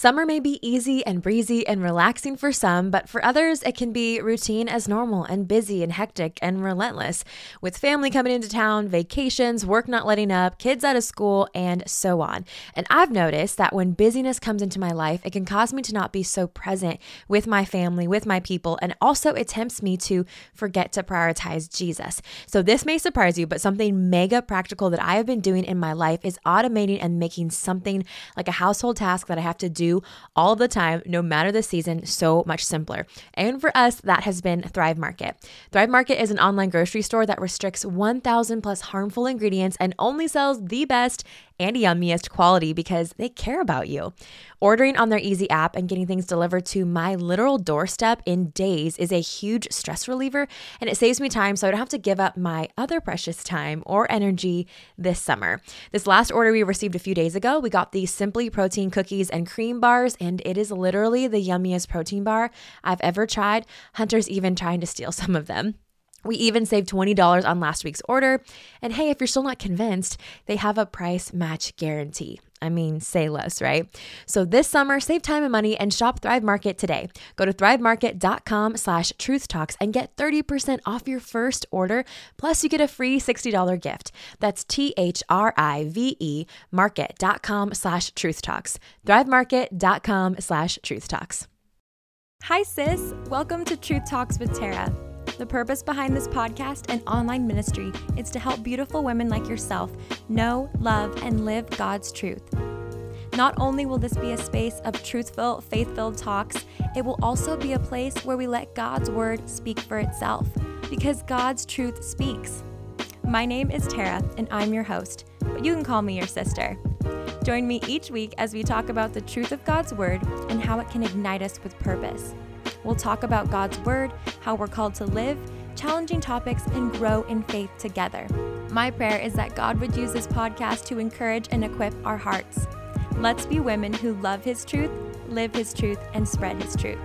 Summer may be easy and breezy and relaxing for some, but for others, it can be routine as normal and busy and hectic and relentless, with family coming into town, vacations, work not letting up, kids out of school, and so on. And I've noticed that when busyness comes into my life, it can cause me to not be so present with my family, with my people, and also it tempts me to forget to prioritize Jesus. So this may surprise you, but something mega practical that I have been doing in my life is automating and making something like a household task that I have to do all the time, no matter the season, so much simpler. And for us, that has been Thrive Market. Thrive Market is an online grocery store that restricts 1,000 plus harmful ingredients and only sells the best and yummiest quality because they care about you. Ordering on their easy app and getting things delivered to my literal doorstep in days is a huge stress reliever and it saves me time so I don't have to give up my other precious time or energy this summer. This last order we received a few days ago, we got the Simply Protein cookies and cream bars, and it is literally the yummiest protein bar I've ever tried. Hunter's even trying to steal some of them. We even saved $20 on last week's order. And hey, if you're still not convinced, they have a price match guarantee. I mean, say less, right? So this summer, save time and money and shop Thrive Market today. Go to thrivemarket.com slash truth talks and get 30% off your first order. Plus, you get a free $60 gift. That's T-H-R-I-V-E market.com slash truth talks. Thrivemarket.com slash truth talks. Hi, sis. Welcome to Truth Talks with Tara. The purpose behind this podcast and online ministry is to help beautiful women like yourself know, love, and live God's truth. Not only will this be a space of truthful, faith filled talks, it will also be a place where we let God's word speak for itself, because God's truth speaks. My name is Tara, and I'm your host, but you can call me your sister. Join me each week as we talk about the truth of God's word and how it can ignite us with purpose. We'll talk about God's Word, how we're called to live, challenging topics, and grow in faith together. My prayer is that God would use this podcast to encourage and equip our hearts. Let's be women who love His truth, live His truth, and spread His truth.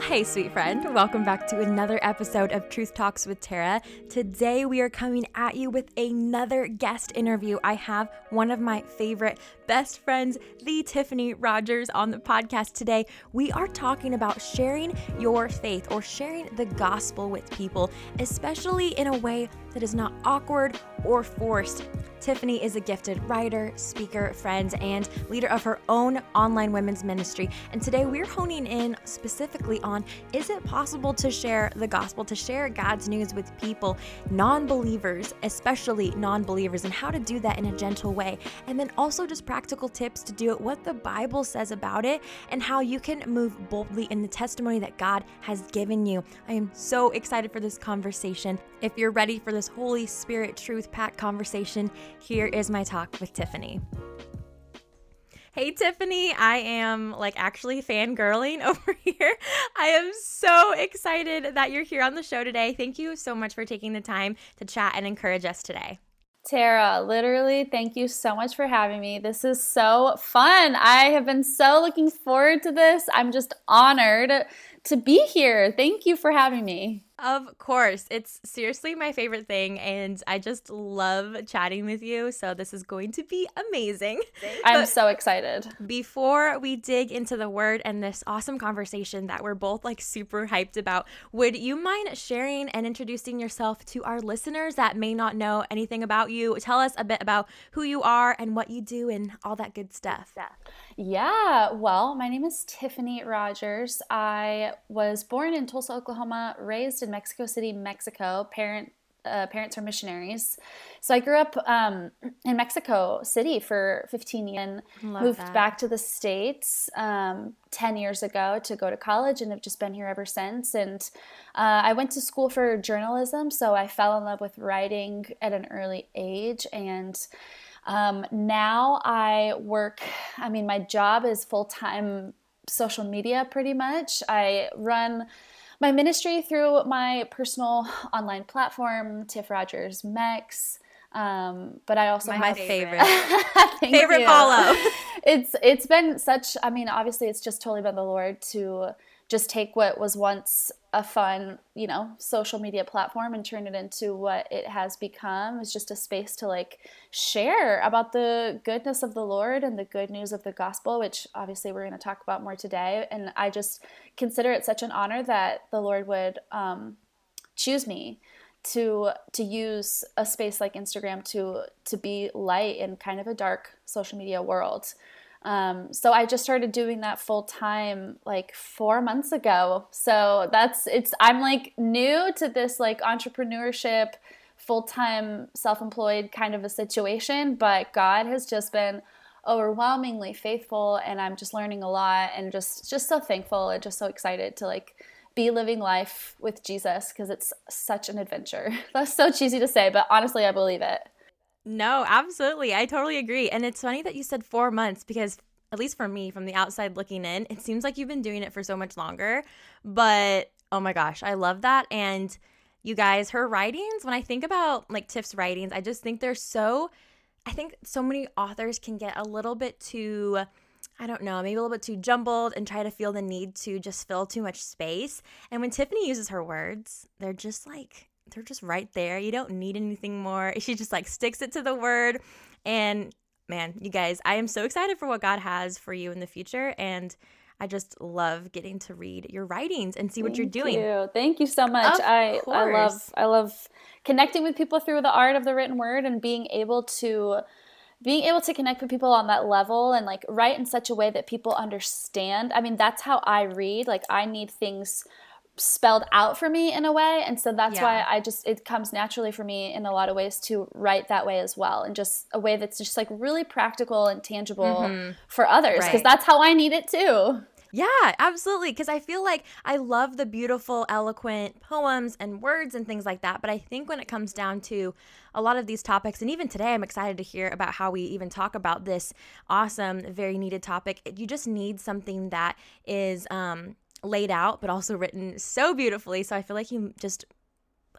Hey, sweet friend. Welcome back to another episode of Truth Talks with Tara. Today, we are coming at you with another guest interview. I have one of my favorite best friends, the Tiffany Rogers, on the podcast today. We are talking about sharing your faith or sharing the gospel with people, especially in a way that is not awkward or forced. Tiffany is a gifted writer, speaker, friend, and leader of her own online women's ministry. And today we're honing in specifically on is it possible to share the gospel, to share God's news with people, non believers, especially non believers, and how to do that in a gentle way. And then also just practical tips to do it, what the Bible says about it, and how you can move boldly in the testimony that God has given you. I am so excited for this conversation. If you're ready for this Holy Spirit truth packed conversation, here is my talk with Tiffany. Hey Tiffany, I am like actually fangirling over here. I am so excited that you're here on the show today. Thank you so much for taking the time to chat and encourage us today. Tara, literally, thank you so much for having me. This is so fun. I have been so looking forward to this. I'm just honored to be here. Thank you for having me. Of course. It's seriously my favorite thing, and I just love chatting with you. So, this is going to be amazing. I'm so excited. Before we dig into the word and this awesome conversation that we're both like super hyped about, would you mind sharing and introducing yourself to our listeners that may not know anything about you? Tell us a bit about who you are and what you do and all that good stuff. Yeah, well, my name is Tiffany Rogers. I was born in Tulsa, Oklahoma, raised in Mexico City, Mexico. Parent uh, parents are missionaries, so I grew up um, in Mexico City for 15 years. And moved that. back to the states um, 10 years ago to go to college, and have just been here ever since. And uh, I went to school for journalism, so I fell in love with writing at an early age, and um, now I work. I mean, my job is full time social media pretty much. I run my ministry through my personal online platform, Tiff Rogers Mex. Um, but I also my, have my favorite favorite you. follow. it's it's been such. I mean, obviously, it's just totally been the Lord to just take what was once a fun, you know, social media platform and turn it into what it has become is just a space to like share about the goodness of the Lord and the good news of the gospel, which obviously we're going to talk about more today. And I just consider it such an honor that the Lord would um, choose me to to use a space like Instagram to to be light in kind of a dark social media world. Um, so I just started doing that full time like four months ago. So that's it's I'm like new to this like entrepreneurship, full time self employed kind of a situation, but God has just been overwhelmingly faithful and I'm just learning a lot and just just so thankful and just so excited to like be living life with Jesus because it's such an adventure. That's so cheesy to say, but honestly I believe it. No, absolutely. I totally agree. And it's funny that you said four months because, at least for me, from the outside looking in, it seems like you've been doing it for so much longer. But oh my gosh, I love that. And you guys, her writings, when I think about like Tiff's writings, I just think they're so, I think so many authors can get a little bit too. I don't know, maybe a little bit too jumbled and try to feel the need to just fill too much space. And when Tiffany uses her words, they're just like they're just right there. You don't need anything more. She just like sticks it to the word. And man, you guys, I am so excited for what God has for you in the future. And I just love getting to read your writings and see what Thank you're doing. You. Thank you so much. Of I course. I love I love connecting with people through the art of the written word and being able to being able to connect with people on that level and like write in such a way that people understand. I mean, that's how I read. Like I need things spelled out for me in a way and so that's Yeah. why i just it comes naturally for me in a lot of ways to write that way as well and just a way that's just like really practical and tangible for others because Mm-hmm. Right. that's how i need it too Yeah, absolutely. Because I feel like I love the beautiful, eloquent poems and words and things like that. But I think when it comes down to a lot of these topics, and even today, I'm excited to hear about how we even talk about this awesome, very needed topic. You just need something that is um, laid out, but also written so beautifully. So I feel like you just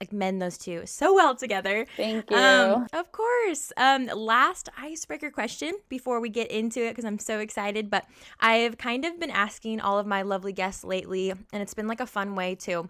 like mend those two so well together. thank you Um, of course. Um, last icebreaker question before we get into it because I'm so excited. But I've kind of been asking all of my lovely guests lately, and it's been like a fun way to.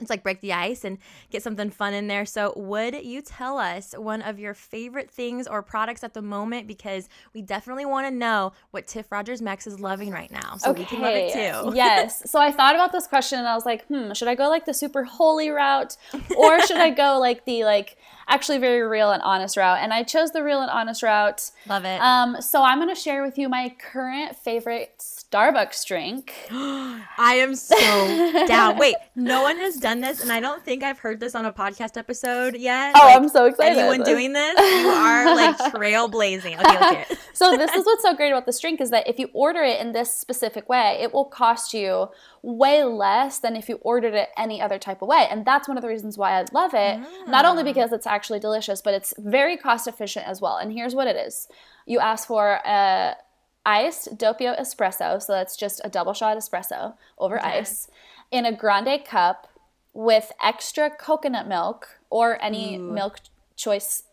It's like break the ice and get something fun in there. So, would you tell us one of your favorite things or products at the moment? Because we definitely want to know what Tiff Rogers Mex is loving right now. So we can love it too. yes. So I thought about this question and I was like, hmm, should I go like the super holy route or should I go like the like actually very real and honest route? And I chose the real and honest route. Love it. Um, so I'm gonna share with you my current favorite Starbucks drink. I am so down. Wait, no one has done this, and I don't think I've heard this on a podcast episode yet. Oh, Like, I'm so excited. Anyone doing this? You are like trailblazing. Okay, it. so this is what's so great about this drink is that if you order it in this specific way, it will cost you way less than if you ordered it any other type of way. And that's one of the reasons why I love it. Not only ah. because it's actually delicious, but it's very cost efficient as well. And here's what it is. You ask for a iced doppio espresso, so that's just a double shot espresso over ice in a grande cup with extra coconut milk or any milk choice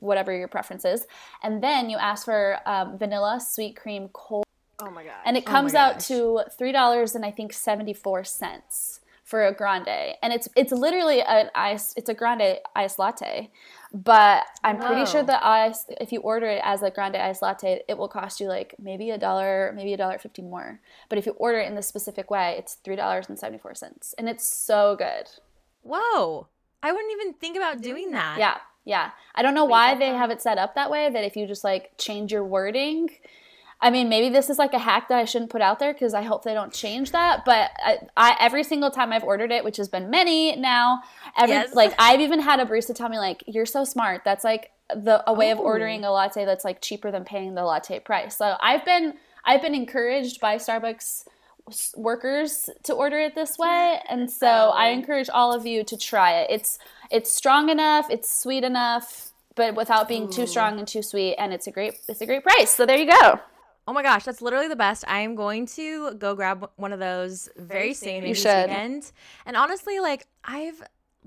whatever your preference is. And then you ask for um, vanilla sweet cream cold. Oh my god. and it comes out to three dollars and I think seventy four cents for a grande, and it's it's literally an ice. It's a grande ice latte, but I'm pretty sure Whoa. the ice. If you order it as a grande ice latte, it will cost you like maybe a dollar, maybe a dollar fifty more. But if you order it in this specific way, it's three dollars and seventy four cents, and it's so good. Whoa. I wouldn't even think about doing that. Yeah, yeah. I don't know why they have it set up that way. That if you just like change your wording, I mean, maybe this is like a hack that I shouldn't put out there because I hope they don't change that. But I, I every single time I've ordered it, which has been many now, every Yes. like I've even had a barista tell me like, "You're so smart." That's like the a way of Oh. ordering a latte that's like cheaper than paying the latte price. So I've been I've been encouraged by Starbucks workers to order it this way and so i encourage all of you to try it it's it's strong enough it's sweet enough but without being too strong and too sweet and it's a great it's a great price so there you go Oh my gosh, that's literally the best. I am going to go grab one of those very soon. maybe this should. weekend. And honestly, like I've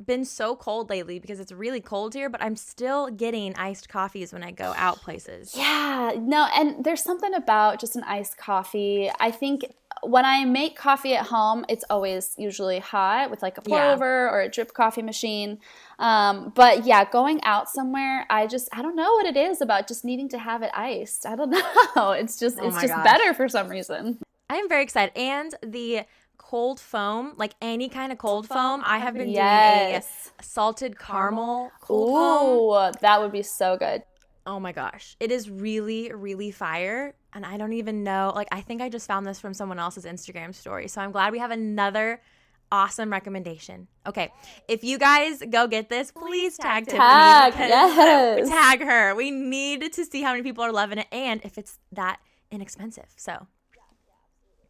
been so cold lately because it's really cold here, but I'm still getting iced coffees when I go out places. yeah no and there's something about just an iced coffee i think when I make coffee at home, it's always usually hot with like a pour yeah. over or a drip coffee machine. Um, but yeah, going out somewhere, I just I don't know what it is about just needing to have it iced. I don't know. It's just oh it's just gosh. better for some reason. I am very excited, and the cold foam, like any kind of cold, foam. I have been yes. doing a salted caramel cold Ooh, foam. that would be so good. Oh my gosh. It is really, really fire. And I don't even know. Like, I think I just found this from someone else's Instagram story. So I'm glad we have another awesome recommendation. Okay. If you guys go get this, please tag, tag Tiffany. Yes. Tag her. We need to see how many people are loving it and if it's that inexpensive. So,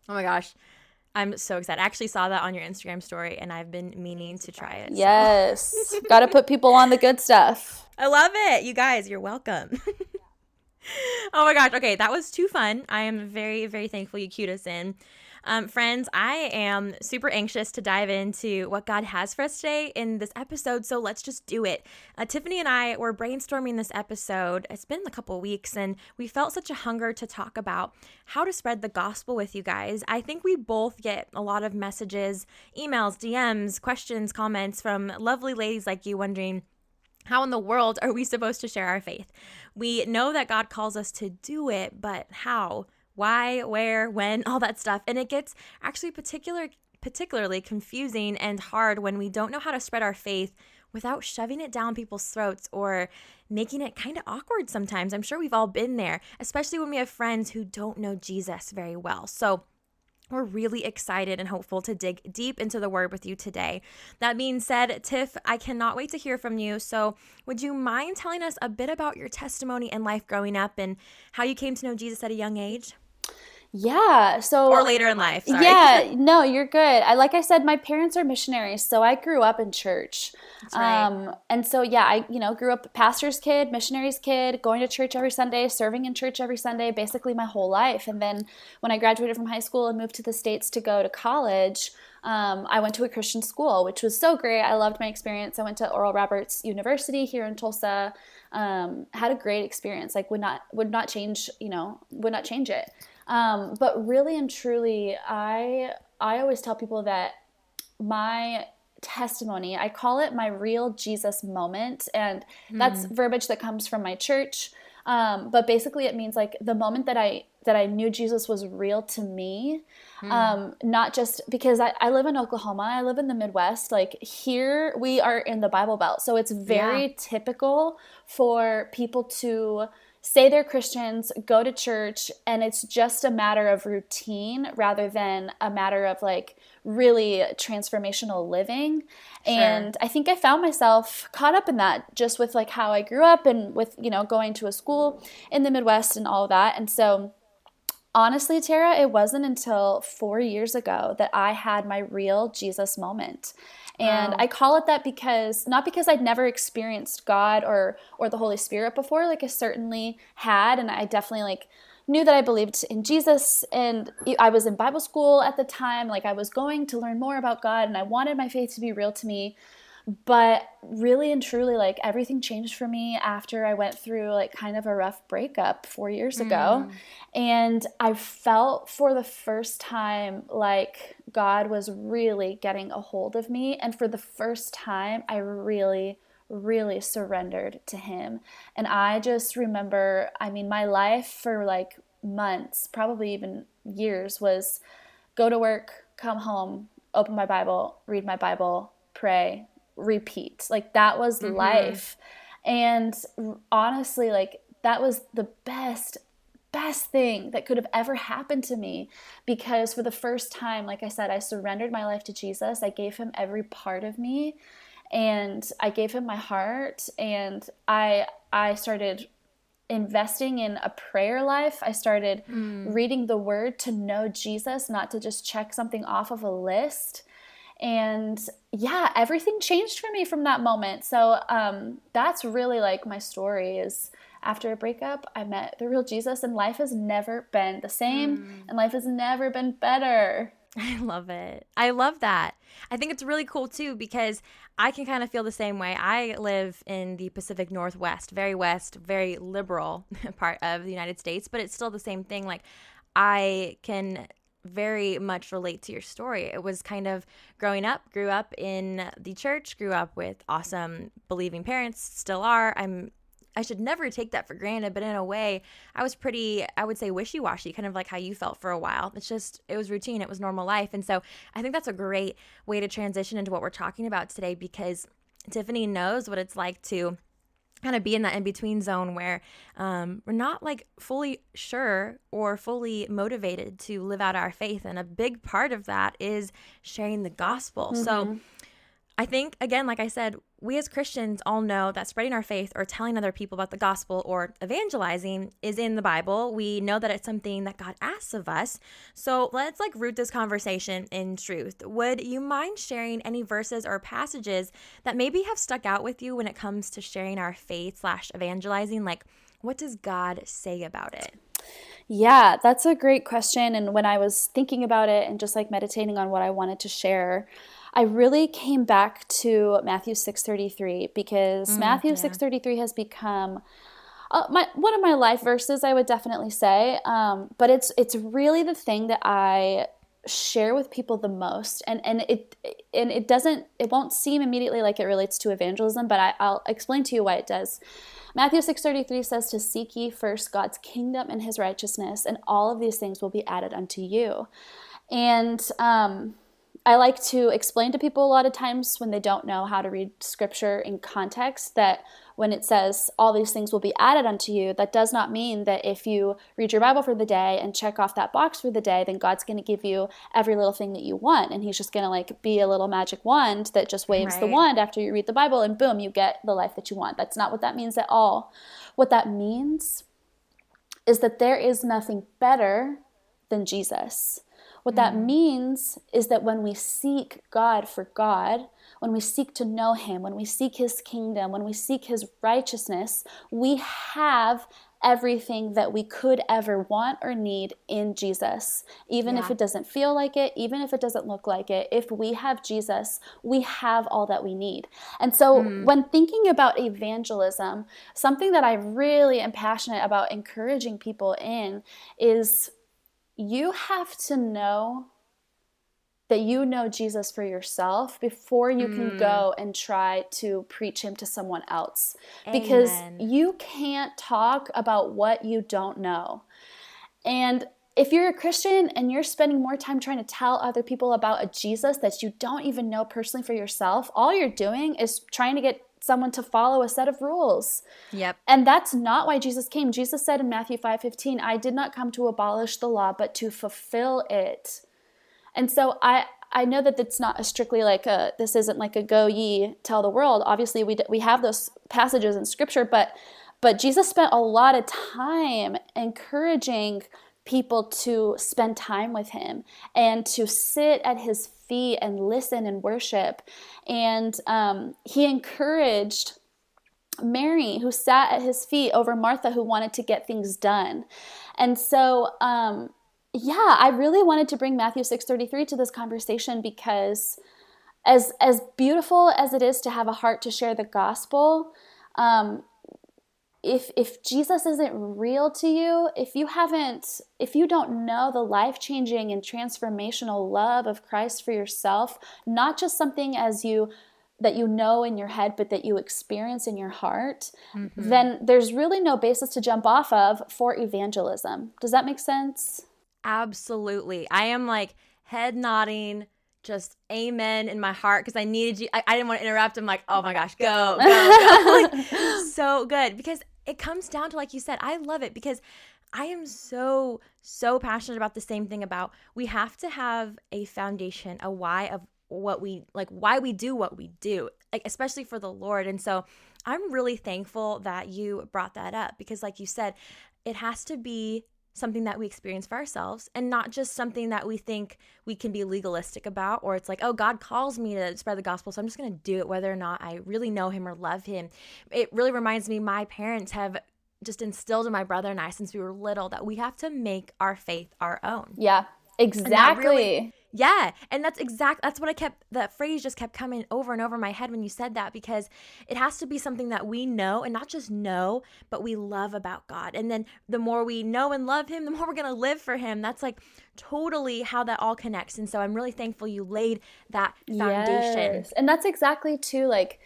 oh my gosh. I'm so excited. I actually saw that on your Instagram story and I've been meaning to try it. Yes. So. Got to put people on the good stuff. I love it. You guys, you're welcome. oh my gosh. Okay, that was too fun. I am very, very thankful you cued us in. Um, friends, I am super anxious to dive into what God has for us today in this episode, so let's just do it. Uh, Tiffany and I were brainstorming this episode. It's been a couple weeks, and we felt such a hunger to talk about how to spread the gospel with you guys. I think we both get a lot of messages, emails, DMs, questions, comments from lovely ladies like you wondering, how in the world are we supposed to share our faith? We know that God calls us to do it, but how? Why, where, when, all that stuff. And it gets actually particular particularly confusing and hard when we don't know how to spread our faith without shoving it down people's throats or making it kind of awkward sometimes. I'm sure we've all been there, especially when we have friends who don't know Jesus very well. So, we're really excited and hopeful to dig deep into the word with you today. That being said, Tiff, I cannot wait to hear from you. So, would you mind telling us a bit about your testimony and life growing up and how you came to know Jesus at a young age? Yeah. So or later in life. Sorry. Yeah. No, you're good. I like I said, my parents are missionaries, so I grew up in church. Right. Um, and so yeah, I you know grew up pastor's kid, missionaries kid, going to church every Sunday, serving in church every Sunday, basically my whole life. And then when I graduated from high school and moved to the states to go to college. Um, I went to a Christian school, which was so great. I loved my experience. I went to Oral Roberts University here in Tulsa. Um, had a great experience. Like would not would not change. You know would not change it. Um, but really and truly, I I always tell people that my testimony, I call it my real Jesus moment, and that's mm. verbiage that comes from my church. Um, but basically, it means like the moment that I that I knew Jesus was real to me, mm. um, not just because I, I live in Oklahoma, I live in the Midwest. Like here, we are in the Bible Belt, so it's very yeah. typical for people to say they're Christians, go to church, and it's just a matter of routine rather than a matter of like really transformational living. Sure. And I think I found myself caught up in that just with like how I grew up and with, you know, going to a school in the Midwest and all of that. And so honestly, Tara, it wasn't until four years ago that I had my real Jesus moment. And wow. I call it that because not because I'd never experienced God or or the Holy Spirit before, like I certainly had, and I definitely like knew that I believed in Jesus and I was in Bible school at the time, like I was going to learn more about God and I wanted my faith to be real to me but really and truly like everything changed for me after i went through like kind of a rough breakup four years ago. Mm. and i felt for the first time like god was really getting a hold of me. And for the first time i really really surrendered to him. And i just remember i mean my life for like months probably even years was go to work come home open my bible read my bible pray repeat. Like that was mm-hmm. life. And honestly, like that was the best best thing that could have ever happened to me because for the first time like i said i surrendered my life to jesus i gave him every part of me and i gave him my heart and i i started investing in a prayer life i started mm. reading the word to know jesus not to just check something off of a list and yeah everything changed for me from that moment. So um, that's really like my story is after a breakup i met the real jesus and life has never been the same mm. and life has never been better. I love it. I love that. I think it's really cool too because i can kind of feel the same way. I live in the pacific northwest very west very liberal part of the united states but it's still the same thing. Like i can very much relate to your story. It was kind of growing up, grew up in the church, grew up with awesome believing parents, still are. I'm I should never take that for granted, but in a way, I was pretty, I would say, wishy washy, kind of like how you felt for a while. It's just, it was routine, it was normal life. And so I think that's a great way to transition into what we're talking about today because Tiffany knows what it's like to kind of be in that in between zone where um, we're not like fully sure or fully motivated to live out our faith. And a big part of that is sharing the gospel. Mm-hmm. So I think, again, like I said, we as Christians all know that spreading our faith or telling other people about the gospel or evangelizing is in the Bible. We know that it's something that God asks of us. So let's like root this conversation in truth. Would you mind sharing any verses or passages that maybe have stuck out with you when it comes to sharing our faith slash evangelizing? Like, what does God say about it? Yeah, that's a great question. And when I was thinking about it and just like meditating on what I wanted to share, I really came back to Matthew 6:33 because mm, Matthew yeah. 6:33 has become uh, my one of my life verses. I would definitely say, um, but it's it's really the thing that I share with people the most and and it and it doesn't it won't seem immediately like it relates to evangelism but I, i'll explain to you why it does matthew 6.33 says to seek ye first god's kingdom and his righteousness and all of these things will be added unto you and um I like to explain to people a lot of times when they don't know how to read scripture in context that when it says all these things will be added unto you, that does not mean that if you read your Bible for the day and check off that box for the day, then God's going to give you every little thing that you want. And He's just going to like be a little magic wand that just waves right. the wand after you read the Bible and boom, you get the life that you want. That's not what that means at all. What that means is that there is nothing better than Jesus. What that mm. means is that when we seek God for God, when we seek to know Him, when we seek His kingdom, when we seek His righteousness, we have everything that we could ever want or need in Jesus. Even yeah. if it doesn't feel like it, even if it doesn't look like it, if we have Jesus, we have all that we need. And so, mm. when thinking about evangelism, something that I really am passionate about encouraging people in is you have to know that you know Jesus for yourself before you mm. can go and try to preach him to someone else. Amen. Because you can't talk about what you don't know. And if you're a Christian and you're spending more time trying to tell other people about a Jesus that you don't even know personally for yourself, all you're doing is trying to get someone to follow a set of rules. Yep. And that's not why Jesus came. Jesus said in Matthew 5:15, "I did not come to abolish the law, but to fulfill it." And so I I know that it's not a strictly like a this isn't like a go ye tell the world. Obviously, we we have those passages in scripture, but but Jesus spent a lot of time encouraging people to spend time with him and to sit at his feet and listen and worship. And um, he encouraged Mary, who sat at his feet, over Martha, who wanted to get things done. And so, um, yeah, I really wanted to bring Matthew 6:33 to this conversation because as as beautiful as it is to have a heart to share the gospel, um, if if Jesus isn't real to you, if you haven't if you don't know the life-changing and transformational love of Christ for yourself, not just something as you that you know in your head but that you experience in your heart, mm-hmm. then there's really no basis to jump off of for evangelism. Does that make sense? Absolutely. I am like head nodding just amen in my heart because I needed you. I, I, didn't want to interrupt. I'm like, oh my gosh, go, go, go. like, so good because it comes down to, like you said, I love it because I am so, so passionate about the same thing about we have to have a foundation, a why of what we like, why we do what we do, like, especially for the Lord. And so I'm really thankful that you brought that up because, like you said, it has to be something that we experience for ourselves and not just something that we think we can be legalistic about or it's like oh god calls me to spread the gospel so i'm just going to do it whether or not i really know him or love him. It really reminds me my parents have just instilled in my brother and i since we were little that we have to make our faith our own. Yeah exactly Yeah, and that's exact that's what I kept that phrase just kept coming over and over my head when you said that because it has to be something that we know and not just know, but we love about God. And then the more we know and love him, the more we're going to live for him. That's like totally how that all connects. And so I'm really thankful you laid that foundation. Yes. And that's exactly too like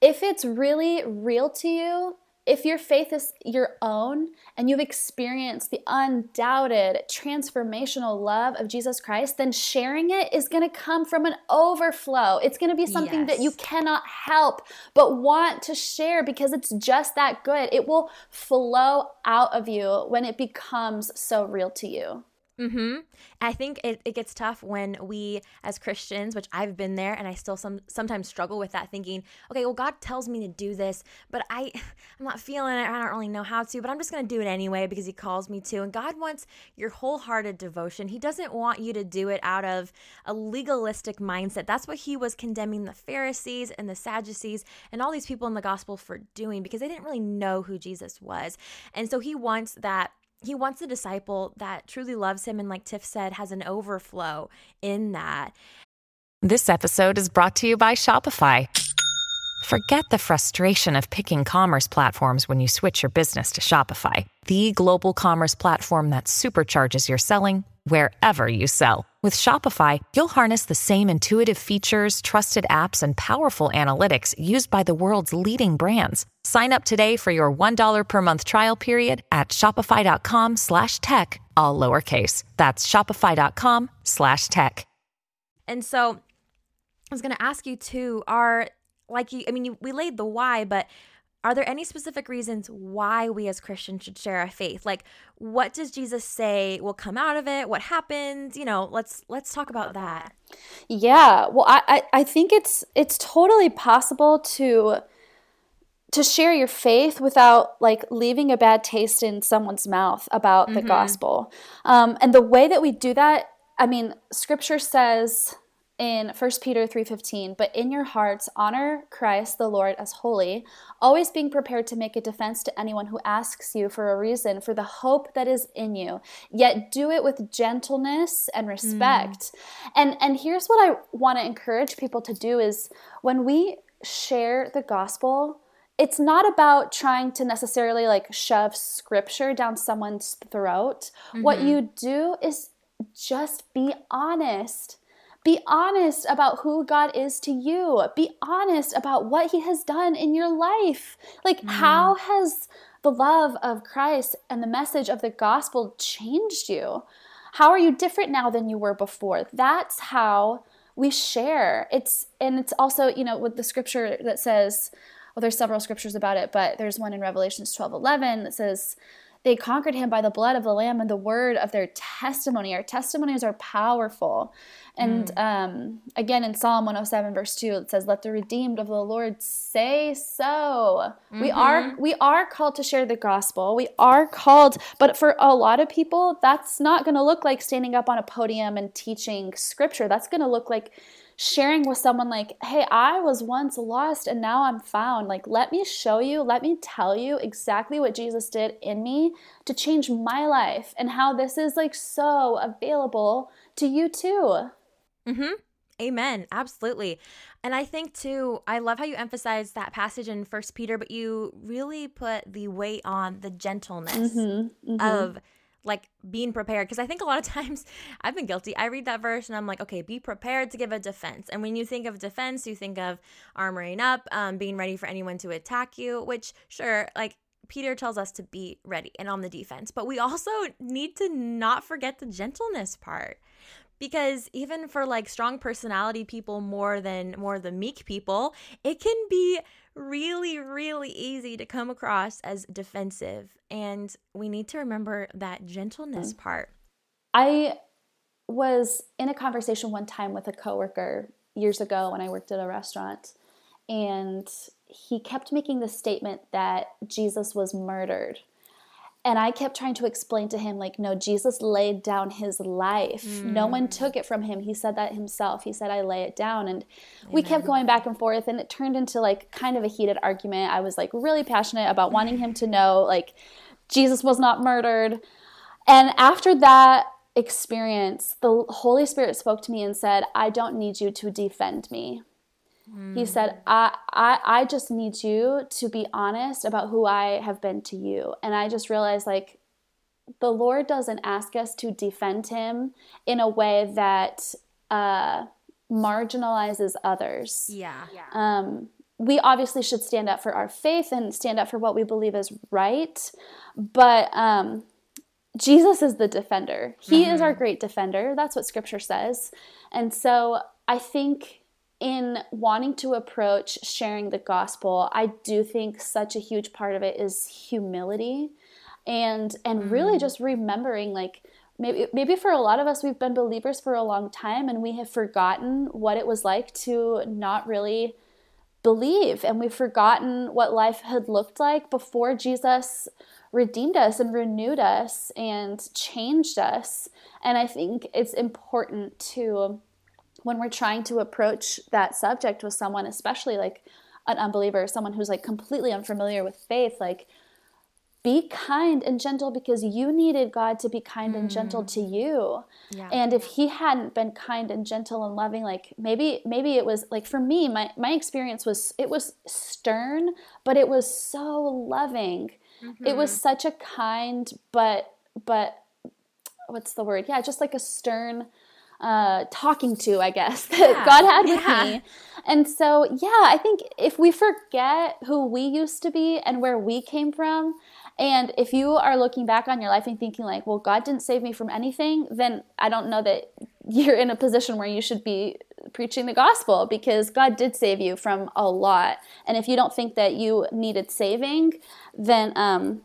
if it's really real to you, if your faith is your own and you've experienced the undoubted transformational love of Jesus Christ, then sharing it is going to come from an overflow. It's going to be something yes. that you cannot help but want to share because it's just that good. It will flow out of you when it becomes so real to you. Mm-hmm. I think it, it gets tough when we as Christians, which I've been there and I still some sometimes struggle with that thinking, okay, well God tells me to do this, but I I'm not feeling it, I don't really know how to, but I'm just gonna do it anyway because he calls me to. And God wants your wholehearted devotion. He doesn't want you to do it out of a legalistic mindset. That's what he was condemning the Pharisees and the Sadducees and all these people in the gospel for doing because they didn't really know who Jesus was. And so he wants that he wants a disciple that truly loves him and like tiff said has an overflow in that. This episode is brought to you by shopify. Forget the frustration of picking commerce platforms when you switch your business to shopify the global commerce platform that supercharges your selling wherever you sell with shopify you'll harness the same intuitive features trusted apps and powerful analytics used by the world's leading brands Sign up today for your $1 per month trial period at shopify.com slash tech, all lowercase. That's shopify.com slash tech. And so I was going to ask you too, are like you, I mean, you, we laid the why, but are there any specific reasons why we as Christians should share our faith? Like, what does Jesus say will come out of it? What happens? You know, let's let's talk about that. Yeah, well, I I, I think it's it's totally possible to to share your faith without like leaving a bad taste in someone's mouth about mm-hmm. the gospel. Um, and the way that we do that, I mean, scripture says in 1 Peter 3:15, "But in your hearts honor Christ the Lord as holy, always being prepared to make a defense to anyone who asks you for a reason for the hope that is in you. Yet do it with gentleness and respect." Mm. And and here's what I want to encourage people to do is when we share the gospel, it's not about trying to necessarily like shove scripture down someone's throat. Mm-hmm. What you do is just be honest. Be honest about who God is to you. Be honest about what He has done in your life. Like, mm. how has the love of Christ and the message of the gospel changed you? How are you different now than you were before? That's how we share. It's and it's also, you know, with the scripture that says, well, there's several scriptures about it, but there's one in Revelations 12 11 that says, they conquered him by the blood of the lamb and the word of their testimony our testimonies are powerful and mm. um, again in psalm 107 verse 2 it says let the redeemed of the lord say so mm-hmm. we are we are called to share the gospel we are called but for a lot of people that's not going to look like standing up on a podium and teaching scripture that's going to look like sharing with someone like, hey, I was once lost and now I'm found. Like, let me show you, let me tell you exactly what Jesus did in me to change my life and how this is like so available to you too. Mm-hmm. Amen. Absolutely. And I think too, I love how you emphasize that passage in First Peter, but you really put the weight on the gentleness mm-hmm, mm-hmm. of like being prepared because i think a lot of times i've been guilty i read that verse and i'm like okay be prepared to give a defense and when you think of defense you think of armoring up um, being ready for anyone to attack you which sure like peter tells us to be ready and on the defense but we also need to not forget the gentleness part because even for like strong personality people more than more the meek people it can be really, really easy to come across as defensive. And we need to remember that gentleness mm-hmm. part. I was in a conversation one time with a coworker years ago when I worked at a restaurant, and he kept making the statement that Jesus was murdered. And I kept trying to explain to him, like, no, Jesus laid down his life. Mm. No one took it from him. He said that himself. He said, I lay it down. And Amen. we kept going back and forth, and it turned into like kind of a heated argument. I was like really passionate about wanting him to know, like, Jesus was not murdered. And after that, experience, the Holy Spirit spoke to me and said, I don't need you to defend me. Mm. He said, I, I, I just need you to be honest about who I have been to you. And I just realized, like, the Lord doesn't ask us to defend him in a way that uh, marginalizes others. Yeah. yeah. Um, we obviously should stand up for our faith and stand up for what we believe is right. But um, Jesus is the defender. He mm-hmm. is our great defender. That's what scripture says. And so I think in wanting to approach sharing the gospel, I do think such a huge part of it is humility and and really mm. just remembering like maybe maybe for a lot of us we've been believers for a long time and we have forgotten what it was like to not really believe and we've forgotten what life had looked like before Jesus redeemed us and renewed us and changed us. And I think it's important to, when we're trying to approach that subject with someone, especially like an unbeliever, someone who's like completely unfamiliar with faith, like be kind and gentle because you needed God to be kind mm. and gentle mm. to you. Yeah. And if he hadn't been kind and gentle and loving like maybe maybe it was like for me my my experience was it was stern, but it was so loving Mm-hmm. It was mm-hmm. such a kind but but what's the word? Yeah, just like a stern uh, talking to, I guess, that yeah, God had with yeah. me. And so, yeah, I think if we forget who we used to be and where we came from, and if you are looking back on your life and thinking, like, well, God didn't save me from anything, then I don't know that you're in a position where you should be preaching the gospel because God did save you from a lot. And if you don't think that you needed saving, then um,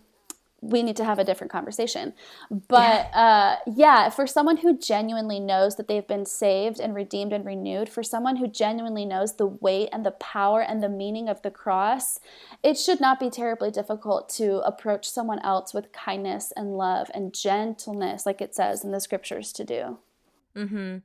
we need to have a different conversation. But yeah. Uh, yeah, for someone who genuinely knows that they've been saved and redeemed and renewed, for someone who genuinely knows the weight and the power and the meaning of the cross, it should not be terribly difficult to approach someone else with kindness and love and gentleness, like it says in the scriptures to do. Mm-hmm.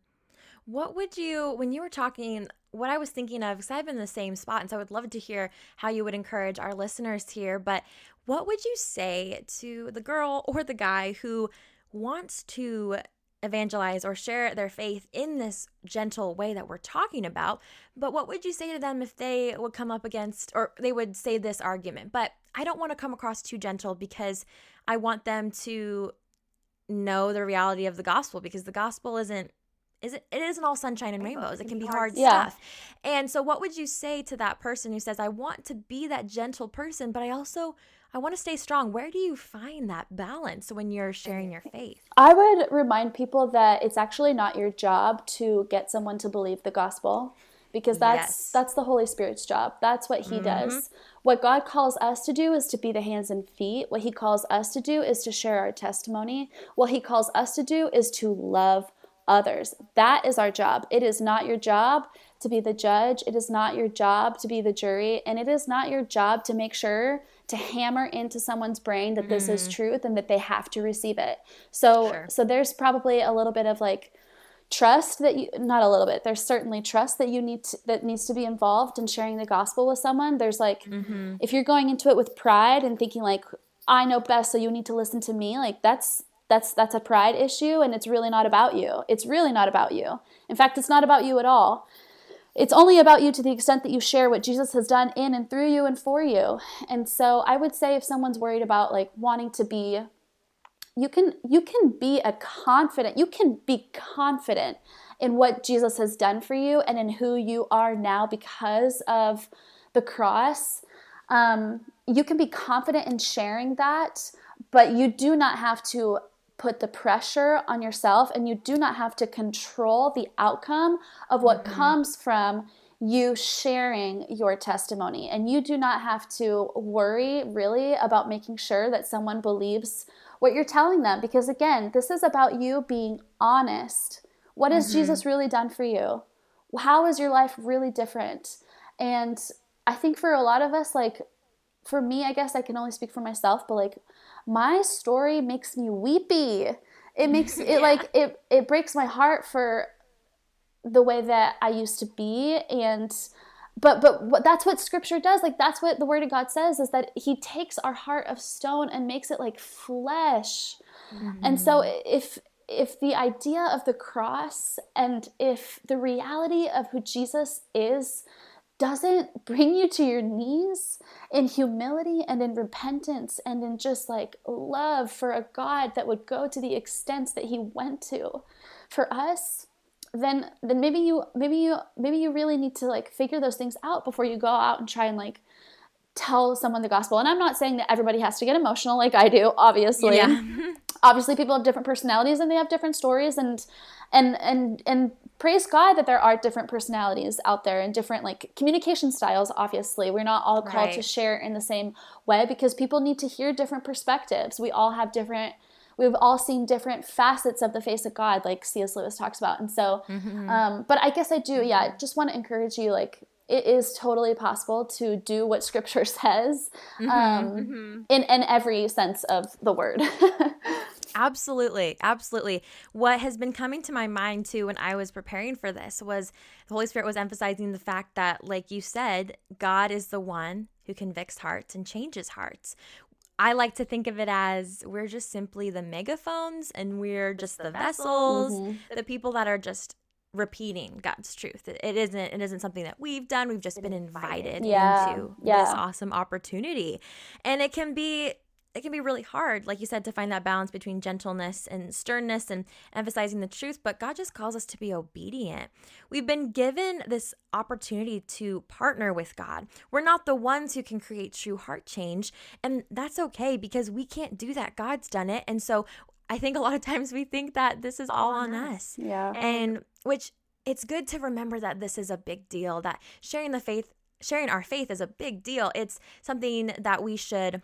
What would you, when you were talking, what I was thinking of, because I've been in the same spot, and so I would love to hear how you would encourage our listeners here, but what would you say to the girl or the guy who wants to evangelize or share their faith in this gentle way that we're talking about. But what would you say to them if they would come up against, or they would say this argument, but I don't want to come across too gentle because I want them to know the reality of the gospel because the gospel isn't is it, it isn't all sunshine and rainbows. It can be hard yeah. stuff. And so what would you say to that person who says, I want to be that gentle person, but I also I want to stay strong. Where do you find that balance when you're sharing your faith? I would remind people that it's actually not your job to get someone to believe the gospel because that's yes. that's the Holy Spirit's job. That's what he mm-hmm. does. What God calls us to do is to be the hands and feet. What he calls us to do is to share our testimony. What he calls us to do is to love others. That is our job. It is not your job to be the judge. It is not your job to be the jury. And it is not your job to make sure to hammer into someone's brain that this mm. is truth and that they have to receive it. So sure. so there's probably a little bit of like trust that you not a little bit there's certainly trust that you need to, that needs to be involved in sharing the gospel with someone there's like mm-hmm. if you're going into it with pride and thinking like i know best so you need to listen to me like that's that's that's a pride issue and it's really not about you it's really not about you in fact it's not about you at all it's only about you to the extent that you share what jesus has done in and through you and for you. And so i would say if someone's worried about like wanting to be you can you can be a confident you can be confident in what jesus has done for you and in who you are now because of the cross. Um, you can be confident in sharing that but you do not have to put the pressure on yourself and you do not have to control the outcome of what mm-hmm. comes from you sharing your testimony. And you do not have to worry really about making sure that someone believes what you're telling them because, again, this is about you being honest. What has mm-hmm. Jesus really done for you? How is your life really different? And I think for a lot of us, like for me, I guess I can only speak for myself, but like my story makes me weepy. It makes it like it it breaks my heart for the way that I used to be and but but what, that's what scripture does like that's what the word of god says is that he takes our heart of stone and makes it like flesh mm-hmm. and so if if the idea of the cross and if the reality of who Jesus is doesn't bring you to your knees in humility and in repentance and in just like love for a God that would go to the extent that he went to. For us then then maybe you maybe you maybe you really need to like figure those things out before you go out and try and like tell someone the gospel. And i'm not saying that everybody has to get emotional like i do obviously. Yeah. obviously people have different personalities and they have different stories and and and and praise god that there are different personalities out there and different like communication styles obviously we're not all called right. to share in the same way because people need to hear different perspectives we all have different we've all seen different facets of the face of God, like C.S. Lewis talks about. And so, mm-hmm. um, but I guess I do, yeah, just want to encourage you, like, it is totally possible to do what scripture says mm-hmm, um, mm-hmm. in, in every sense of the word. Absolutely. Absolutely. What has been coming to my mind too when I was preparing for this was the Holy Spirit was emphasizing the fact that, like you said, God is the one who convicts hearts and changes hearts. I like to think of it as we're just simply the megaphones and we're just the, the vessels, mm-hmm. the people that are just repeating God's truth. It isn't it isn't something that we've done. We've just been invited yeah. into yeah. this awesome opportunity. And it can be it can be really hard, like you said, to find that balance between gentleness and sternness and emphasizing the truth. But God just calls us to be obedient. We've been given this opportunity to partner with God. We're not the ones who can create true heart change. And that's okay because we can't do that. God's done it. And so I think a lot of times we think that this is all on mm-hmm. us. Yeah. And which it's good to remember that this is a big deal, that sharing the faith, sharing our faith is a big deal. It's something that we should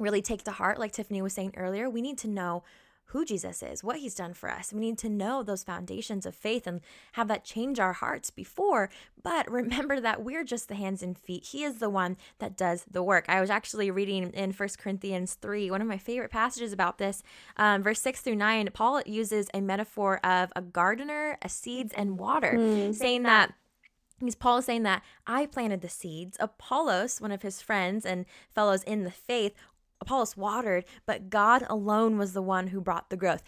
really take to heart, like Tiffany was saying earlier, we need to know who Jesus is, what he's done for us. We need to know those foundations of faith and have that change our hearts before. But remember that we're just the hands and feet. He is the one that does the work. I was actually reading in First Corinthians 3, one of my favorite passages about this, um, verse 6 through 9. Paul uses a metaphor of a gardener, a seeds, and water, mm. saying that. He's Paul is saying that I planted the seeds. Apollos, one of his friends and fellows in the faith, Apollos watered, but God alone was the one who brought the growth.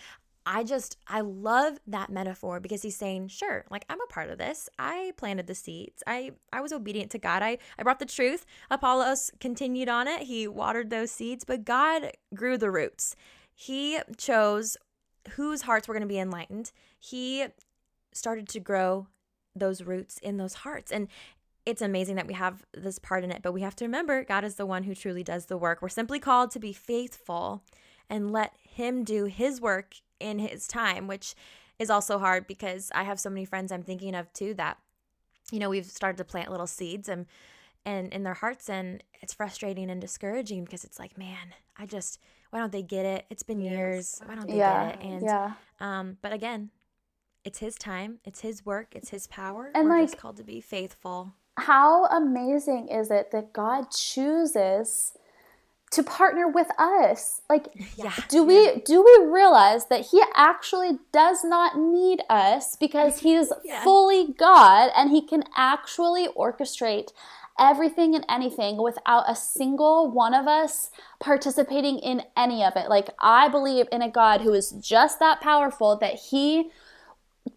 I just, I love that metaphor because he's saying, sure, like I'm a part of this. I planted the seeds. I, I was obedient to God. I, I brought the truth. Apollos continued on it. He watered those seeds, but God grew the roots. He chose whose hearts were going to be enlightened. He started to grow those roots in those hearts. And it's amazing that we have this part in it, but we have to remember God is the one who truly does the work. We're simply called to be faithful and let Him do His work in His time, which is also hard because I have so many friends I'm thinking of too that, you know, we've started to plant little seeds and and in their hearts and it's frustrating and discouraging because it's like, man, I just why don't they get it? It's been yes. years. Why don't they yeah. get it? And yeah. um, but again, it's his time, it's his work, it's his power. And We're like, just called to be faithful how amazing is it that God chooses to partner with us like yeah. do we do we realize that he actually does not need us because he's yeah. fully god and he can actually orchestrate everything and anything without a single one of us participating in any of it like i believe in a god who is just that powerful that he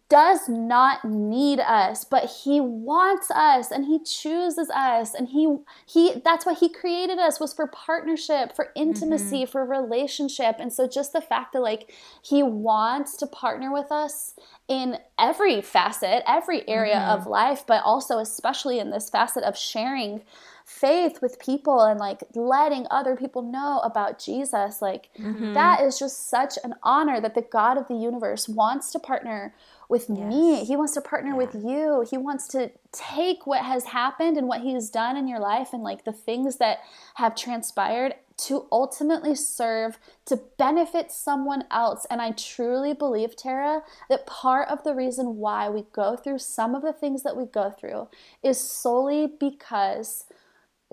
does not need us but he wants us and he chooses us and he he that's why he created us was for partnership for intimacy mm-hmm. for relationship and so just the fact that like he wants to partner with us in every facet every area mm-hmm. of life but also especially in this facet of sharing faith with people and like letting other people know about Jesus like mm-hmm. that is just such an honor that the God of the universe wants to partner with yes. me. He wants to partner yeah. with you. He wants to take what has happened and what he has done in your life and like the things that have transpired to ultimately serve to benefit someone else. And I truly believe, Tara, that part of the reason why we go through some of the things that we go through is solely because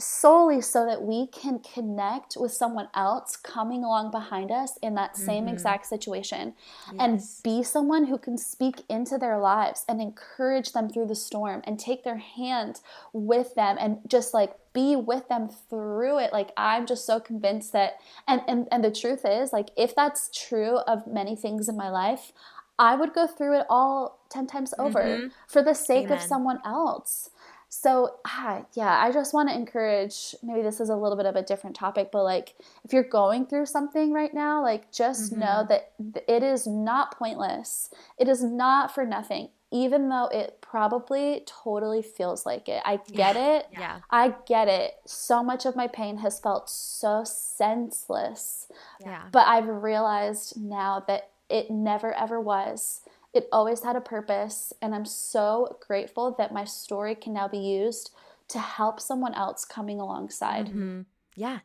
solely so that we can connect with someone else coming along behind us in that same mm-hmm. exact situation yes. and be someone who can speak into their lives and encourage them through the storm and take their hand with them and just like be with them through it. Like I'm just so convinced that and and and the truth is like if that's true of many things in my life, I would go through it all 10 times over mm-hmm. for the sake Amen. of someone else. So, ah, yeah, I just want to encourage maybe this is a little bit of a different topic, but like if you're going through something right now, like just mm-hmm. know that it is not pointless. It is not for nothing, even though it probably totally feels like it. I get yeah. it. Yeah. I get it. So much of my pain has felt so senseless. Yeah. But I've realized now that it never ever was. It always had a purpose, and I'm so grateful that my story can now be used to help someone else coming alongside. Mm-hmm. Yeah,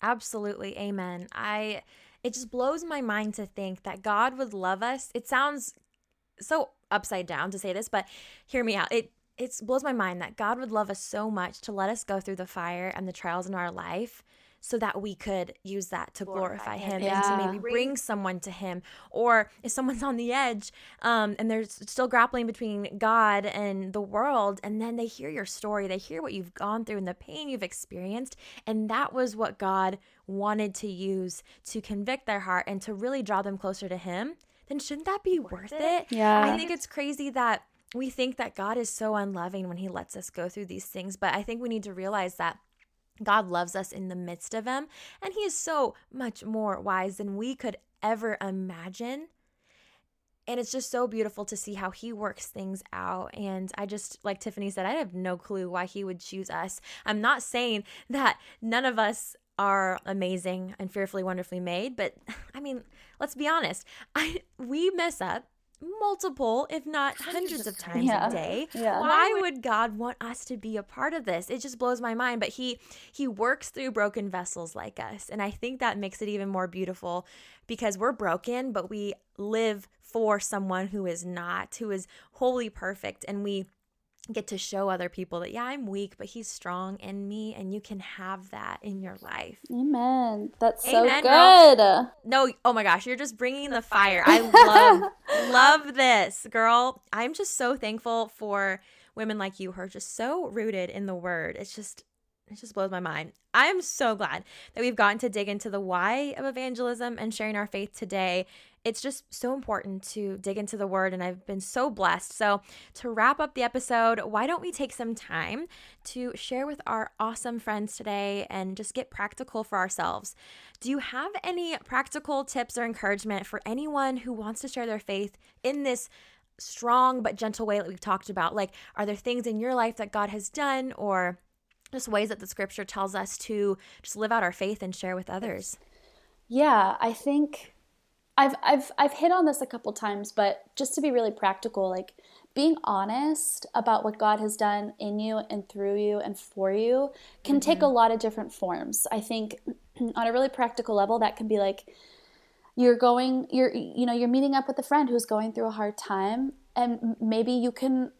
absolutely. Amen. I, it just blows my mind to think that God would love us. It sounds so upside down to say this, but hear me out. It, it blows my mind that God would love us so much to let us go through the fire and the trials in our life so that we could use that to glorify, glorify him, him yeah. and to maybe bring someone to him. Or if someone's on the edge um, and they're still grappling between god and the world and then they hear your story they hear what you've gone through and the pain you've experienced and that was what god wanted to use to convict their heart and to really draw them closer to him then shouldn't that be worth it? Yeah. I think it's crazy that we think that God is so unloving when he lets us go through these things, but I think we need to realize that God loves us in the midst of them, and He is so much more wise than we could ever imagine. And it's just so beautiful to see how he works things out. And I just, like Tiffany said, I have no clue why he would choose us. I'm not saying that none of us are amazing and fearfully wonderfully made, but I mean, let's be honest. I we mess up multiple, if not hundreds of times yeah. a day. Yeah. Why would God want us to be a part of this? It just blows my mind. But he he works through broken vessels like us. And I think that makes it even more beautiful because we're broken, but we live for someone who is not, who is wholly perfect. And we get to show other people that yeah i'm weak but he's strong in me and you can have that in your life. Amen. That's amen, so good. girl. no oh my gosh you're just bringing the fire. I love love this. Girl i'm just so thankful for women like you who are just so rooted in the word. It's just it just blows my mind. I am so glad that we've gotten to dig into the why of evangelism and sharing our faith today it's just so important to dig into the word, and I've been so blessed. So, to wrap up the episode, why don't we take some time to share with our awesome friends today and just get practical for ourselves? Do you have any practical tips or encouragement for anyone who wants to share their faith in this? strong but gentle way that we've talked about like are there things in your life that God has done or just ways that the scripture tells us to just live out our faith and share with others yeah i think I've I've I've hit on this a couple times, but just to be really practical, like being honest about what God has done in you and through you and for you can mm-hmm. take a lot of different forms. I think on a really practical level that can be like you're going you're you know you're meeting up with a friend who's going through a hard time and maybe you can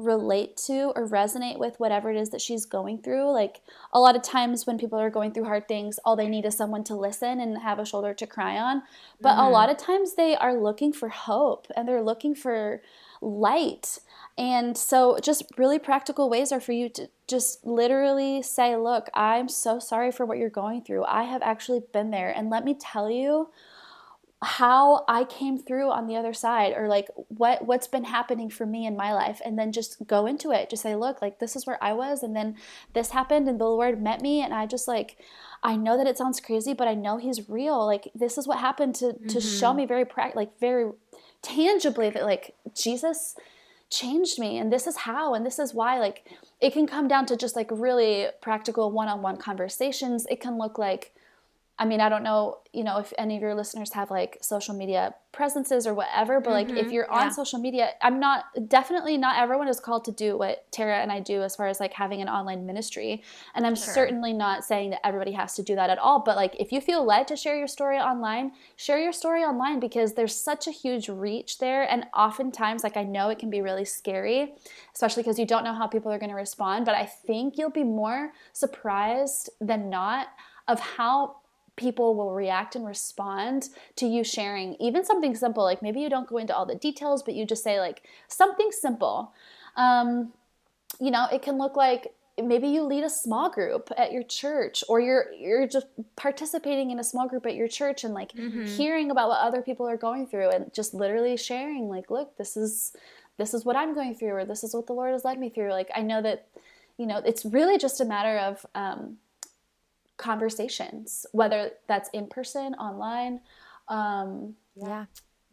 relate to or resonate with whatever it is that she's going through. Like a lot of times when people are going through hard things, all they need is someone to listen and have a shoulder to cry on. But mm-hmm. a lot of times they are looking for hope and they're looking for light. And so, just really practical ways are for you to just literally say, Look, I'm so sorry for what you're going through. I have actually been there. And let me tell you, how I came through on the other side or like what what's been happening for me in my life and then just go into it just say look like this is where I was and then this happened and the Lord met me and I just like I know that it sounds crazy but I know he's real like this is what happened to mm-hmm. to show mm-hmm. me very pra- like very tangibly that like Jesus changed me and this is how and this is why like it can come down to just like really practical one-on-one conversations it can look like I mean, I don't know, you know, if any of your listeners have like social media presences or whatever, but like mm-hmm. if you're on yeah. social media, I'm not definitely not everyone is called to do what Tara and I do as far as like having an online ministry. And I'm sure. certainly not saying that everybody has to do that at all, but like if you feel led to share your story online, share your story online because there's such a huge reach there and oftentimes like I know it can be really scary, especially because you don't know how people are going to respond, but I think you'll be more surprised than not of how people will react and respond to you sharing even something simple like maybe you don't go into all the details but you just say like something simple um, you know it can look like maybe you lead a small group at your church or you're you're just participating in a small group at your church and like mm-hmm. hearing about what other people are going through and just literally sharing like look this is this is what I'm going through or this is what the Lord has led me through like I know that you know it's really just a matter of um, conversations whether that's in person online um, yeah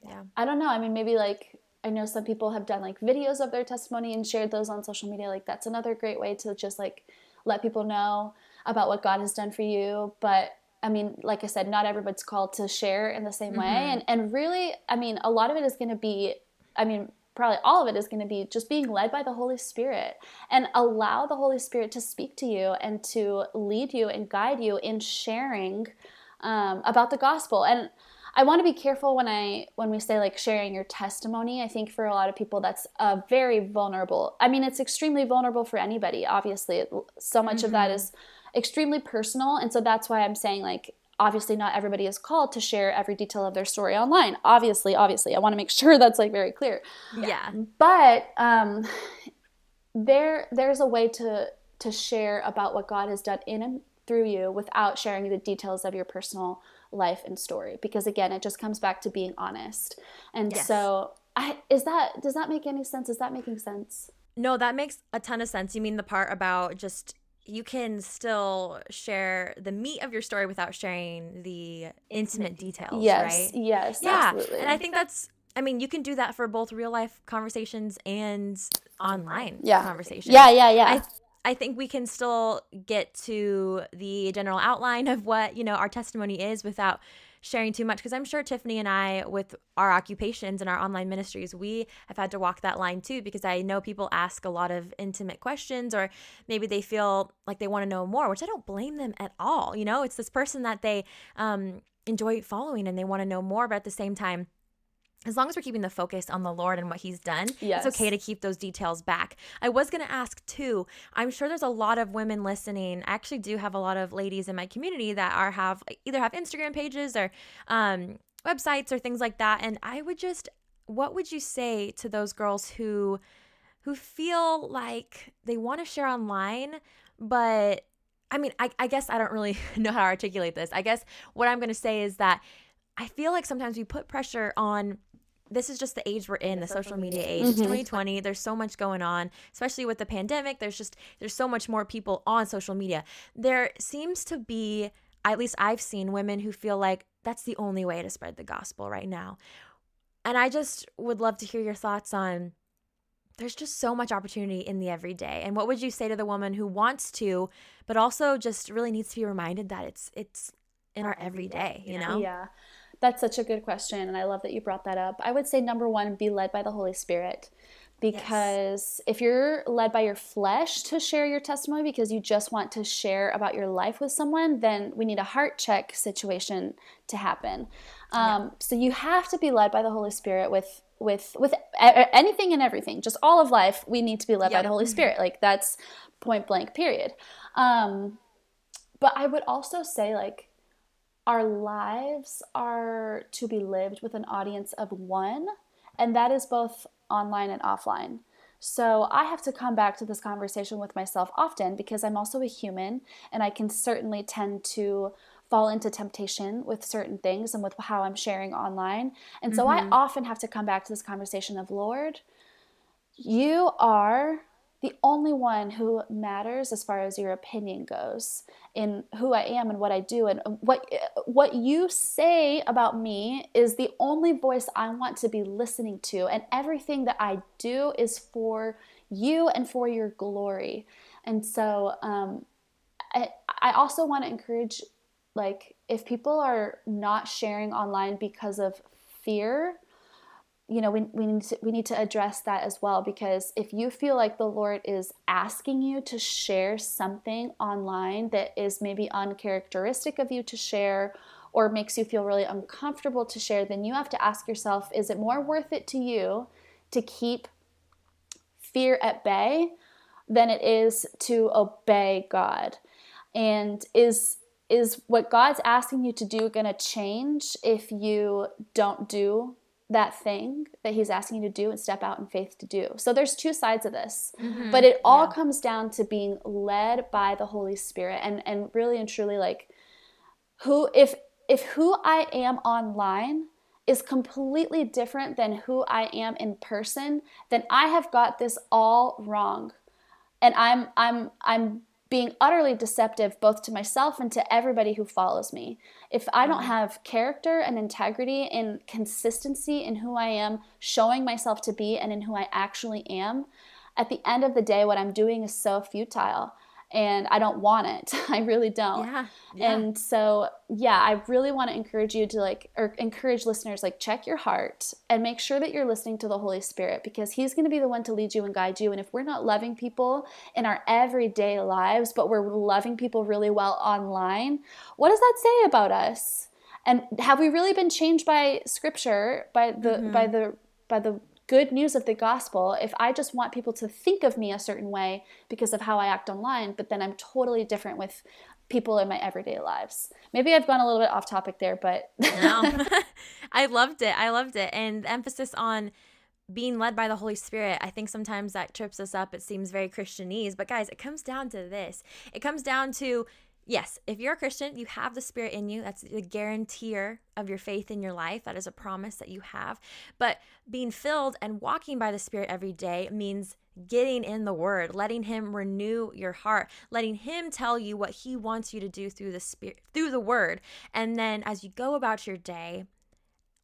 yeah I don't know I mean maybe like I know some people have done like videos of their testimony and shared those on social media. Like that's another great way to just like let people know about what God has done for you. But I mean, like I said, not everybody's called to share in the same mm-hmm. way. And and really, I mean, a lot of it is going to be, I mean, probably all of it is going to be just being led by the Holy Spirit and allow the Holy Spirit to speak to you and to lead you and guide you in sharing um, about the gospel. And I want to be careful when I when we say like sharing your testimony. I think for a lot of people that's a very vulnerable. I mean, it's extremely vulnerable for anybody. Obviously, so much mm-hmm. of that mm-hmm. extremely personal, and so that's why I'm saying like obviously not everybody is called to share every detail of their story online. Obviously, obviously, I want to make sure that's like very clear. Yeah. But um, there there's a way to to share about what God has done in and through you without sharing the details of your personal life and story because again it just comes back to being honest and yes. so I, is that does that make any sense is that making sense no that makes a ton of sense you mean the part about just you can still share the meat of your story without sharing the intimate details yes right yes yeah absolutely. and i think that's I mean, you can do that for both real life conversations and online yeah. conversations. Yeah, yeah, yeah. I think we can still get to the general outline of what, you know, our testimony is without sharing too much because I'm sure Tiffany and I with our occupations and our online ministries we have had to walk that line too because I know people ask a lot of intimate questions or maybe they feel like they want to know more which I don't blame them at all you know? It's this person that they um enjoy following and they want to know more but at the same time as long as we're keeping the focus on the Lord and what He's done, yes. it's okay to keep those details back. I was going to ask too. I'm sure there's a lot of women listening. I actually do have a lot of ladies in my community that are have either have Instagram pages or um, websites or things like that. And I would just, what would you say to those girls who who feel like they want to share online, but I mean, I, I guess I don't really know how to articulate this. I guess what I'm going to say is that I feel like sometimes we put pressure on this is just the age we're in, the, the social, media, media age. Mm-hmm. It's 2020. There's so much going on, especially with the pandemic. There's just there's so much more people on social media. There seems to be, at least I've seen women who feel like that's the only way to spread the gospel right now. And I just would love to hear your thoughts on there's just so much opportunity in the everyday. And what would you say to the woman who wants to, but also just really needs to be reminded that it's it's in our everyday, you know? Yeah. That's such a good question. And I love that you brought that up. I would say number one, be led by the Holy Spirit. Because yes. if you're led by your flesh to share your testimony because you just want to share about your life with someone, then we need a heart check situation to happen. Um, yeah. So you have to be led by the Holy Spirit with with with anything and everything just all of life we need to be led yep. by the holy mm-hmm. spirit like that's point blank period um but i would also say like our lives are to be lived with an audience of one, and that is both online and offline. So I have to come back to this conversation with myself often because I'm also a human and I can certainly tend to fall into temptation with certain things and with how I'm sharing online. And so mm-hmm. I often have to come back to this conversation of, Lord, you are the only one who matters as far as your opinion goes in who I am and what I do and what what you say about me is the only voice I want to be listening to. And everything that I do is for you and for your glory. And so um, I, I also want to encourage like if people are not sharing online because of fear you know we, we need to we need to address that as well because if you feel like the lord is asking you to share something online that is maybe uncharacteristic of you to share or makes you feel really uncomfortable to share then you have to ask yourself is it more worth it to you to keep fear at bay than it is to obey god? And is is what god's asking you to do going to change if you don't do that thing that he's asking you to do and step out in faith to do. So there's two sides of this. Mm-hmm. But it all yeah. comes down to being led by the Holy Spirit and and really and truly like who if if who I am online is completely different than who I am in person, then I have got this all wrong. And I'm I'm I'm being utterly deceptive both to myself and to everybody who follows me. If I don't mm-hmm. have character and integrity and consistency in who I am showing myself to be and in who I actually am, at the end of the day, what I'm doing is so futile and I don't want it. I really don't. Yeah, yeah. And so, yeah, I really want to encourage you to like, or encourage listeners, like, check your heart and make sure that you're listening to the Holy Spirit because He's going to be the one to lead you and guide you. And if we're not loving people in our everyday lives, but we're loving people really well online, what does that say about us? And have we really been changed by Scripture, by the mm-hmm. by the by the good news of the gospel if I just want people to think of me a certain way because of how I act online, but then I'm totally different with people in my everyday lives. Maybe I've gone a little bit off topic there, but no. I loved it. I loved it. And the emphasis on being led by the Holy Spirit, I think sometimes that trips us up. It seems very Christianese, but guys, it comes down to this. It comes down to yes, if you're a Christian, you have the Spirit in you. That's the guarantor of your faith in your life. That is a promise that you have. But being filled and walking by the Spirit every day means getting in the word letting him renew your heart letting him tell you what he wants you to do through the spirit through the word and then as you go about your day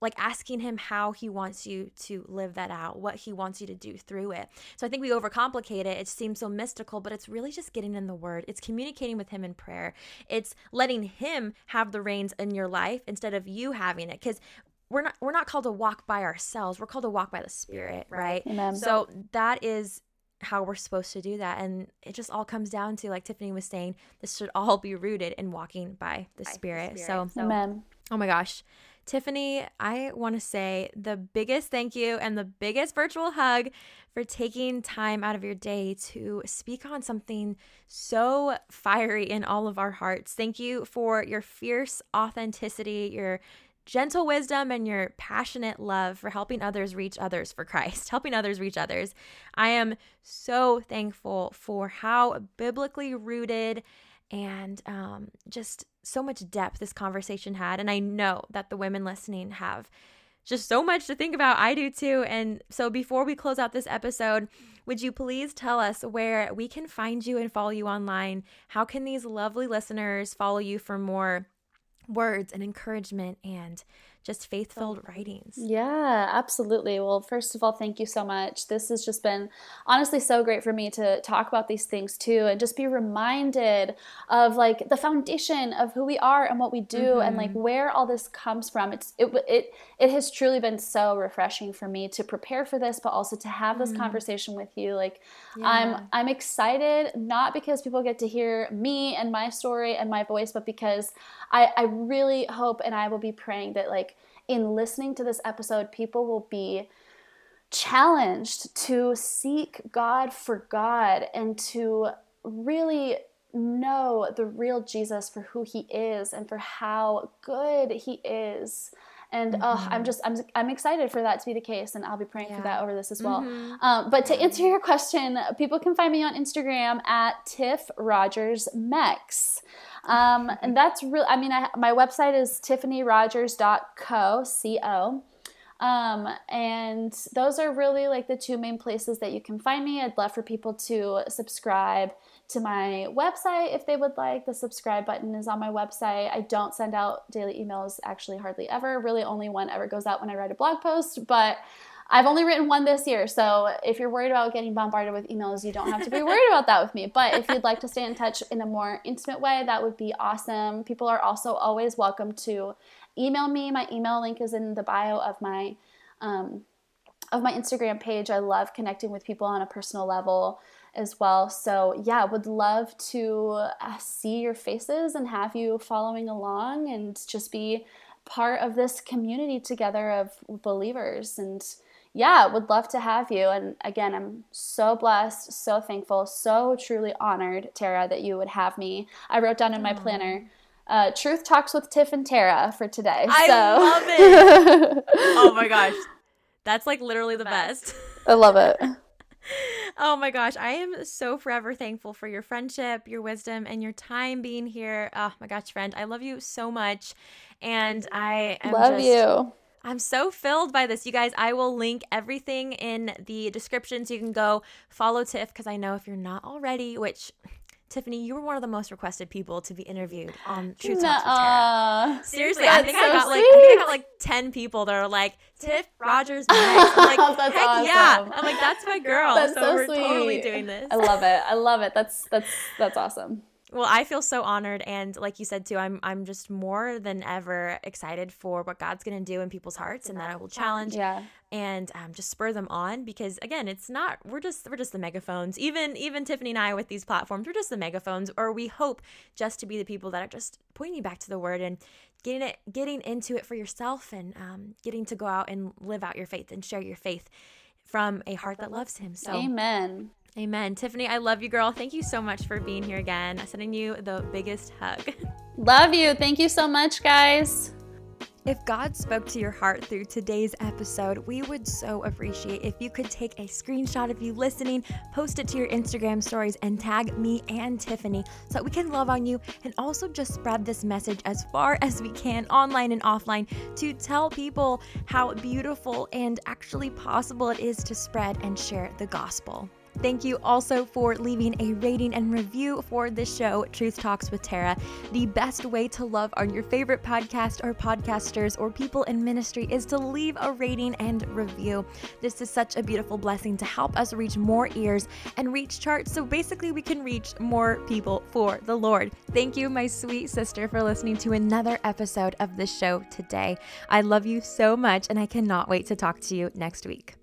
like asking him how he wants you to live that out, what he wants you to do through it. So I think we overcomplicate it. It seems so mystical, but it's really just getting in the word. It's communicating with him in prayer. It's letting him have the reins in your life instead of you having it. Because we're not we're not called to walk by ourselves. We're called to walk by the Spirit, right? Amen. So that is how we're supposed to do that. And it just all comes down to, like Tiffany was saying, this should all be rooted in walking by the, by Spirit. the Spirit. So, Amen. Oh my gosh. Tiffany, I want to say the biggest thank you and the biggest virtual hug for taking time out of your day to speak on something so fiery in all of our hearts. Thank you for your fierce authenticity, your gentle wisdom, and your passionate love for helping others reach others for Christ, helping others reach others. I am so thankful for how biblically rooted and um, just so much depth this conversation had. And I know that the women listening have just so much to think about. I do too. And so before we close out this episode, would you please tell us where we can find you and follow you online? How can these lovely listeners follow you for more words and encouragement and just faith filled writings. Yeah, absolutely. Well, first of all, thank you so much. This has just been honestly so great for me to talk about these things too and just be reminded of like the foundation of who we are and what we do mm-hmm. and like mm-hmm. where all this comes from. It's it it it has truly been so refreshing for me to prepare for this but also to have this mm-hmm. conversation with you. Like yeah. I'm I'm excited not because people get to hear me and my story and my voice but because I I really hope and I will be praying that like in listening to this episode, people will be challenged to seek God for God and to really know the real Jesus for who he is and for how good he is. And mm-hmm. oh, I'm just I'm I'm excited for that to be the case, and I'll be praying yeah. for that over this as well. Mm-hmm. Um, but to answer your question, people can find me on Instagram at Tiff Rogers Mex. Um, and that's real. I mean, I, my website is tiffanyrogers.co, C-O. Um, and those are really like the two main places that you can find me. I'd love for people to subscribe to my website if they would like. The subscribe button is on my website. I don't send out daily emails actually hardly ever. Really, only one ever goes out when I write a blog post. But I've only written one this year, so if you're worried about getting bombarded with emails, you don't have to be worried about that with me. But if you'd like to stay in touch in a more intimate way, that would be awesome. People are also always welcome to email me. My email link is in the bio of my um, of my Instagram page. I love connecting with people on a personal level as well. So, yeah, would love to uh, see your faces and have you following along and just be part of this community together of believers and yeah, would love to have you. And again, I'm so blessed, so thankful, so truly honored, Tara, that you would have me. I wrote down in my planner. Uh, Truth Talks with Tiff and Tara for today. I so. love it. oh my gosh. That's like literally the best. I love it. oh my gosh, I am so forever thankful for your friendship, your wisdom, and your time being here. Oh my gosh, friend, I love you so much, and I love just, you. I'm so filled by this. You guys, I will link everything in the description so you can go follow Tiff because I know if you're not already, which Tiffany, you were one of the most requested people to be interviewed on Truth Talks with Tara. Seriously, I think so I got like I think I got like ten people that are like Tiff Rogers next. I'm like, that's heck awesome. yeah! I'm like, that's my girl. That's so, so we're sweet. totally doing this. I love it. I love it. That's that's that's awesome. Well, I feel so honored and like you said too, I'm I'm just more than ever excited for what God's going to do in people's hearts and that I will challenge Yeah. and um, just spur them on because again, it's not we're just we're just the megaphones. Even even Tiffany and I with these platforms, we're just the megaphones or we hope just to be the people that are just pointing back to the word and getting it getting into it for yourself and um, getting to go out and live out your faith and share your faith from a heart that loves him. So Amen. Amen. Tiffany, I love you, girl. Thank you so much for being here again. I'm sending you the biggest hug. Love you. Thank you so much, guys. If God spoke to your heart through today's episode, we would so appreciate if you could take a screenshot of you listening, post it to your Instagram stories, and tag me and Tiffany so that we can love on you and also just spread this message as far as we can, online and offline, to tell people how beautiful and actually possible it is to spread and share the gospel. Thank you also for leaving a rating and review for this show, Truth Talks with Tara. The best way to love on your favorite podcast or podcasters or people in ministry is to leave a rating and review. This is such a beautiful blessing to help us reach more ears and reach charts so basically we can reach more people for the Lord. Thank you, my sweet sister, for listening to another episode of the show today. I love you so much and I cannot wait to talk to you next week.